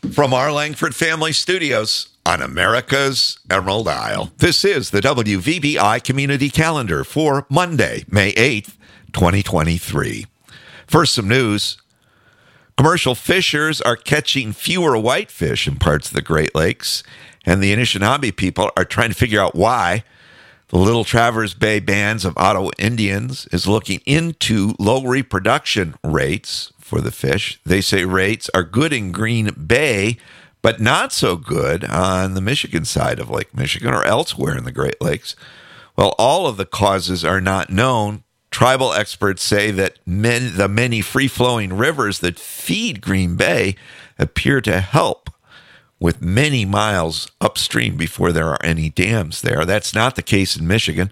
From our Langford Family Studios on America's Emerald Isle, this is the WVBI Community Calendar for Monday, May 8th, 2023. First, some news. Commercial fishers are catching fewer whitefish in parts of the Great Lakes, and the Anishinaabe people are trying to figure out why. The Little Traverse Bay bands of Ottawa Indians is looking into low reproduction rates for the fish. They say rates are good in Green Bay, but not so good on the Michigan side of Lake Michigan or elsewhere in the Great Lakes. Well, all of the causes are not known. Tribal experts say that men, the many free flowing rivers that feed Green Bay appear to help with many miles upstream before there are any dams there. That's not the case in Michigan.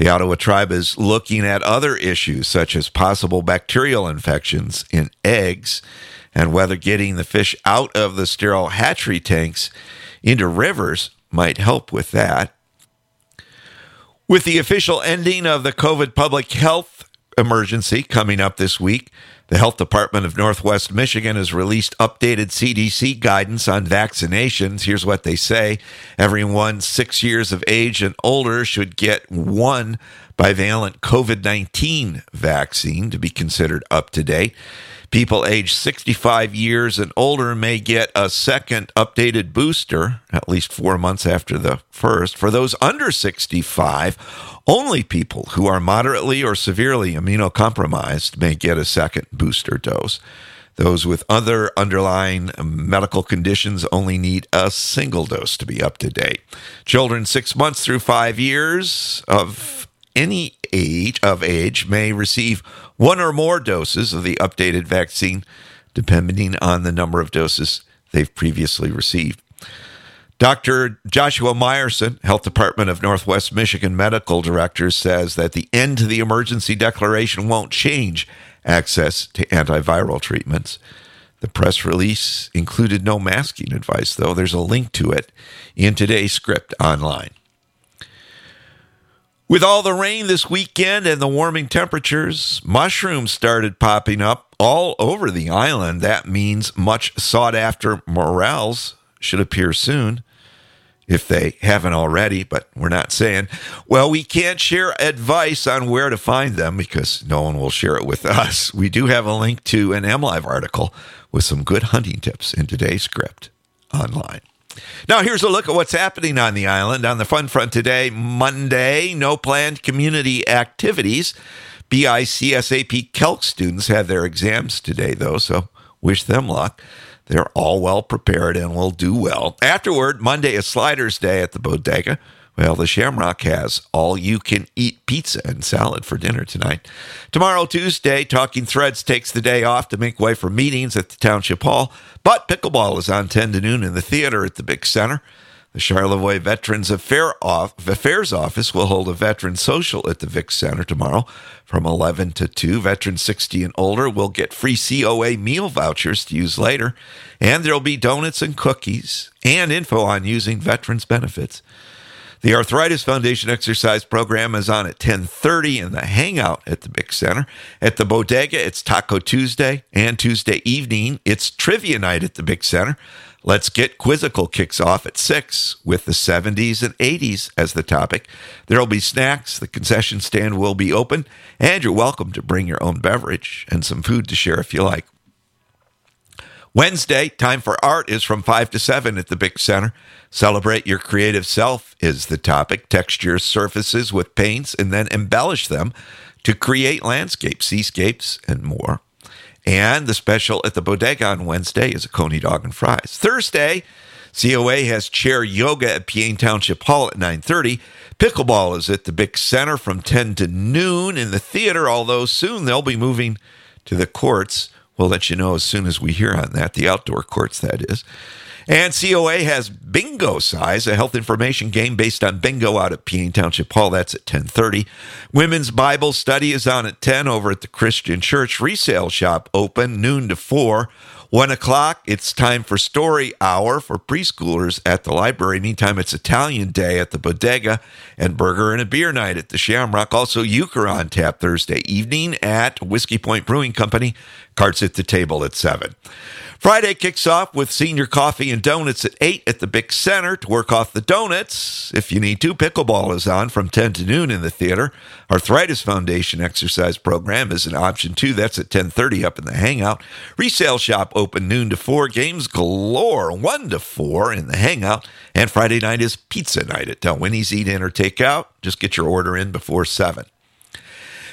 The Ottawa tribe is looking at other issues such as possible bacterial infections in eggs and whether getting the fish out of the sterile hatchery tanks into rivers might help with that. With the official ending of the COVID public health emergency coming up this week, the Health Department of Northwest Michigan has released updated CDC guidance on vaccinations. Here's what they say everyone six years of age and older should get one bivalent COVID 19 vaccine to be considered up to date. People aged 65 years and older may get a second updated booster at least four months after the first. For those under 65, only people who are moderately or severely immunocompromised may get a second booster dose. Those with other underlying medical conditions only need a single dose to be up to date. Children six months through five years of any age of age may receive one or more doses of the updated vaccine, depending on the number of doses they've previously received. Dr. Joshua Meyerson, Health Department of Northwest Michigan Medical Director, says that the end to the emergency declaration won't change access to antiviral treatments. The press release included no masking advice, though. There's a link to it in today's script online. With all the rain this weekend and the warming temperatures, mushrooms started popping up all over the island. That means much sought after morels should appear soon if they haven't already, but we're not saying. Well, we can't share advice on where to find them because no one will share it with us. We do have a link to an MLive article with some good hunting tips in today's script online. Now, here's a look at what's happening on the island. On the fun front today, Monday, no planned community activities. BICS AP Calc students have their exams today, though, so wish them luck. They're all well prepared and will do well. Afterward, Monday is Sliders Day at the bodega. Well, the Shamrock has all you can eat pizza and salad for dinner tonight. Tomorrow, Tuesday, Talking Threads takes the day off to make way for meetings at the Township Hall, but pickleball is on 10 to noon in the theater at the Big Center. The Charlevoix Veterans Affairs Office will hold a veteran social at the Vic Center tomorrow from 11 to 2. Veterans 60 and older will get free COA meal vouchers to use later, and there'll be donuts and cookies and info on using veterans benefits. The Arthritis Foundation exercise program is on at 10:30 in the Hangout at the Big Center. At the Bodega, it's Taco Tuesday, and Tuesday evening, it's Trivia Night at the Big Center. Let's Get Quizzical kicks off at 6 with the 70s and 80s as the topic. There'll be snacks, the concession stand will be open, and you're welcome to bring your own beverage and some food to share if you like. Wednesday, Time for Art is from 5 to 7 at the Big Center. Celebrate your creative self is the topic. Texture surfaces with paints and then embellish them to create landscapes, seascapes, and more. And the special at the bodega on Wednesday is a coney dog and fries. Thursday, COA has chair yoga at Peaine Township Hall at 9:30. Pickleball is at the Big Center from 10 to noon in the theater, although soon they'll be moving to the courts. We'll let you know as soon as we hear on that, the outdoor courts, that is. And COA has Bingocize, a health information game based on bingo out at Peaine Township Hall. That's at 1030. Women's Bible study is on at 10 over at the Christian Church. Resale shop open noon to 4. One o'clock, it's time for story hour for preschoolers at the library. Meantime, it's Italian Day at the Bodega and burger and a beer night at the Shamrock. Also, euchre on tap Thursday evening at Whiskey Point Brewing Company. Carts at the table at 7. Friday kicks off with senior coffee and donuts at 8 at the Bick Center to work off the donuts. If you need to, pickleball is on from 10 to noon in the theater. Arthritis Foundation exercise program is an option too. That's at 10:30 up in the Hangout. Resale shop open noon to 4. Games galore 1 to 4 in the Hangout. And Friday night is pizza night at Winnie's Eat In or Takeout. Just get your order in before 7.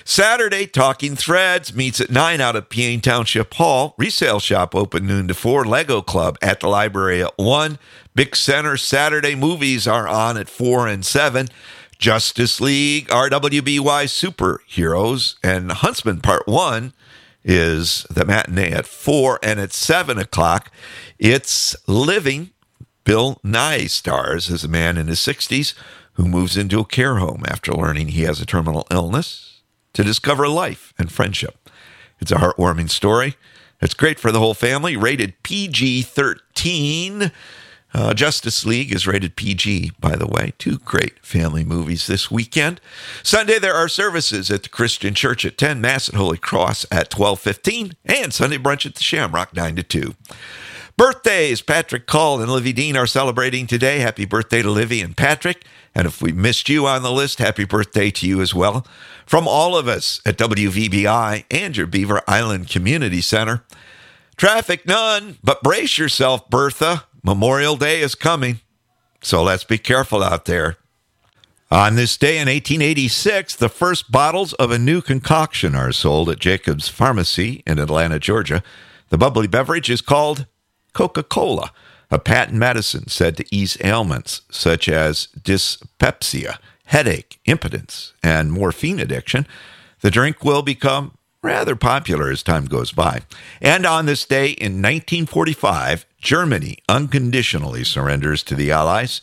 Saturday, Talking Threads meets at 9 out of Peaine Township Hall. Resale shop open noon to 4. Lego Club at the library at 1. Bick Center Saturday movies are on at 4 and 7. Justice League, RWBY Superheroes, and Huntsmen Part 1 is the matinee at 4 and at 7 o'clock. It's Living. Bill Nighy stars as a man in his 60s who moves into a care home after learning he has a terminal illness to discover life and friendship. It's a heartwarming story. It's great for the whole family. Rated PG 13. Uh, Justice League is rated PG, by the way. Two great family movies this weekend. Sunday there are services at the Christian Church at 10, Mass at Holy Cross at 12:15, and Sunday brunch at the Shamrock 9 to 2. Birthdays, Patrick Call and Livy Dean are celebrating today. Happy birthday to Livy and Patrick. And if we missed you on the list, happy birthday to you as well. From all of us at WVBI and your Beaver Island Community Center. Traffic none, but brace yourself, Bertha. Memorial Day is coming. So let's be careful out there. On this day in 1886, the first bottles of a new concoction are sold at Jacobs Pharmacy in Atlanta, Georgia. The bubbly beverage is called Coca Cola a patent medicine said to ease ailments such as dyspepsia, headache, impotence, and morphine addiction. The drink will become rather popular as time goes by. And on this day in 1945, Germany unconditionally surrenders to the Allies,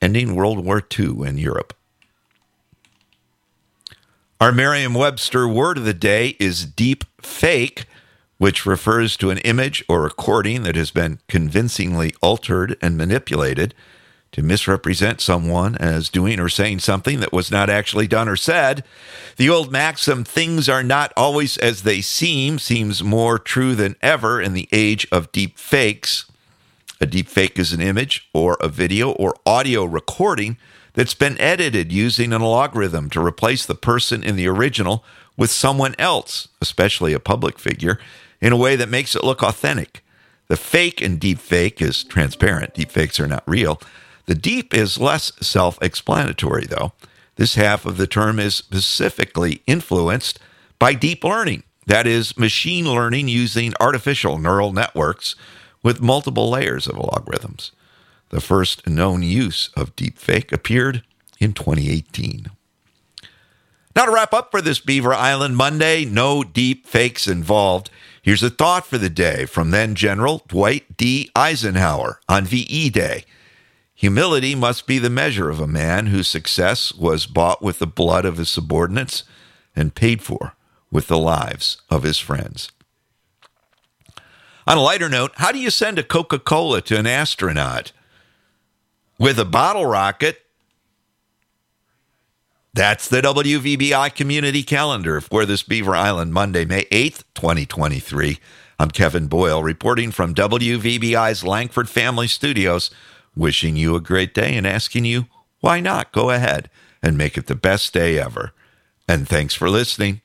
ending World War II in Europe. Our Merriam Webster word of the day is deep fake which refers to an image or recording that has been convincingly altered and manipulated to misrepresent someone as doing or saying something that was not actually done or said. The old maxim, things are not always as they seem, seems more true than ever in the age of deep fakes. A deep fake is an image or a video or audio recording that's been edited using an algorithm to replace the person in the original with someone else, especially a public figure, in a way that makes it look authentic. The fake and deep fake is transparent. Deep fakes are not real. The deep is less self explanatory, though. This half of the term is specifically influenced by deep learning, that is, machine learning using artificial neural networks with multiple layers of algorithms. The first known use of deepfake appeared in 2018. Now, to wrap up for this Beaver Island Monday, no deep fakes involved. Here's a thought for the day from then General Dwight D. Eisenhower on VE Day. Humility must be the measure of a man whose success was bought with the blood of his subordinates and paid for with the lives of his friends. On a lighter note, how do you send a Coca Cola to an astronaut? With a bottle rocket that's the WVBI community calendar for this Beaver Island Monday, May 8th, 2023. I'm Kevin Boyle reporting from WVBI's Langford Family Studios, wishing you a great day and asking you, why not go ahead and make it the best day ever? And thanks for listening.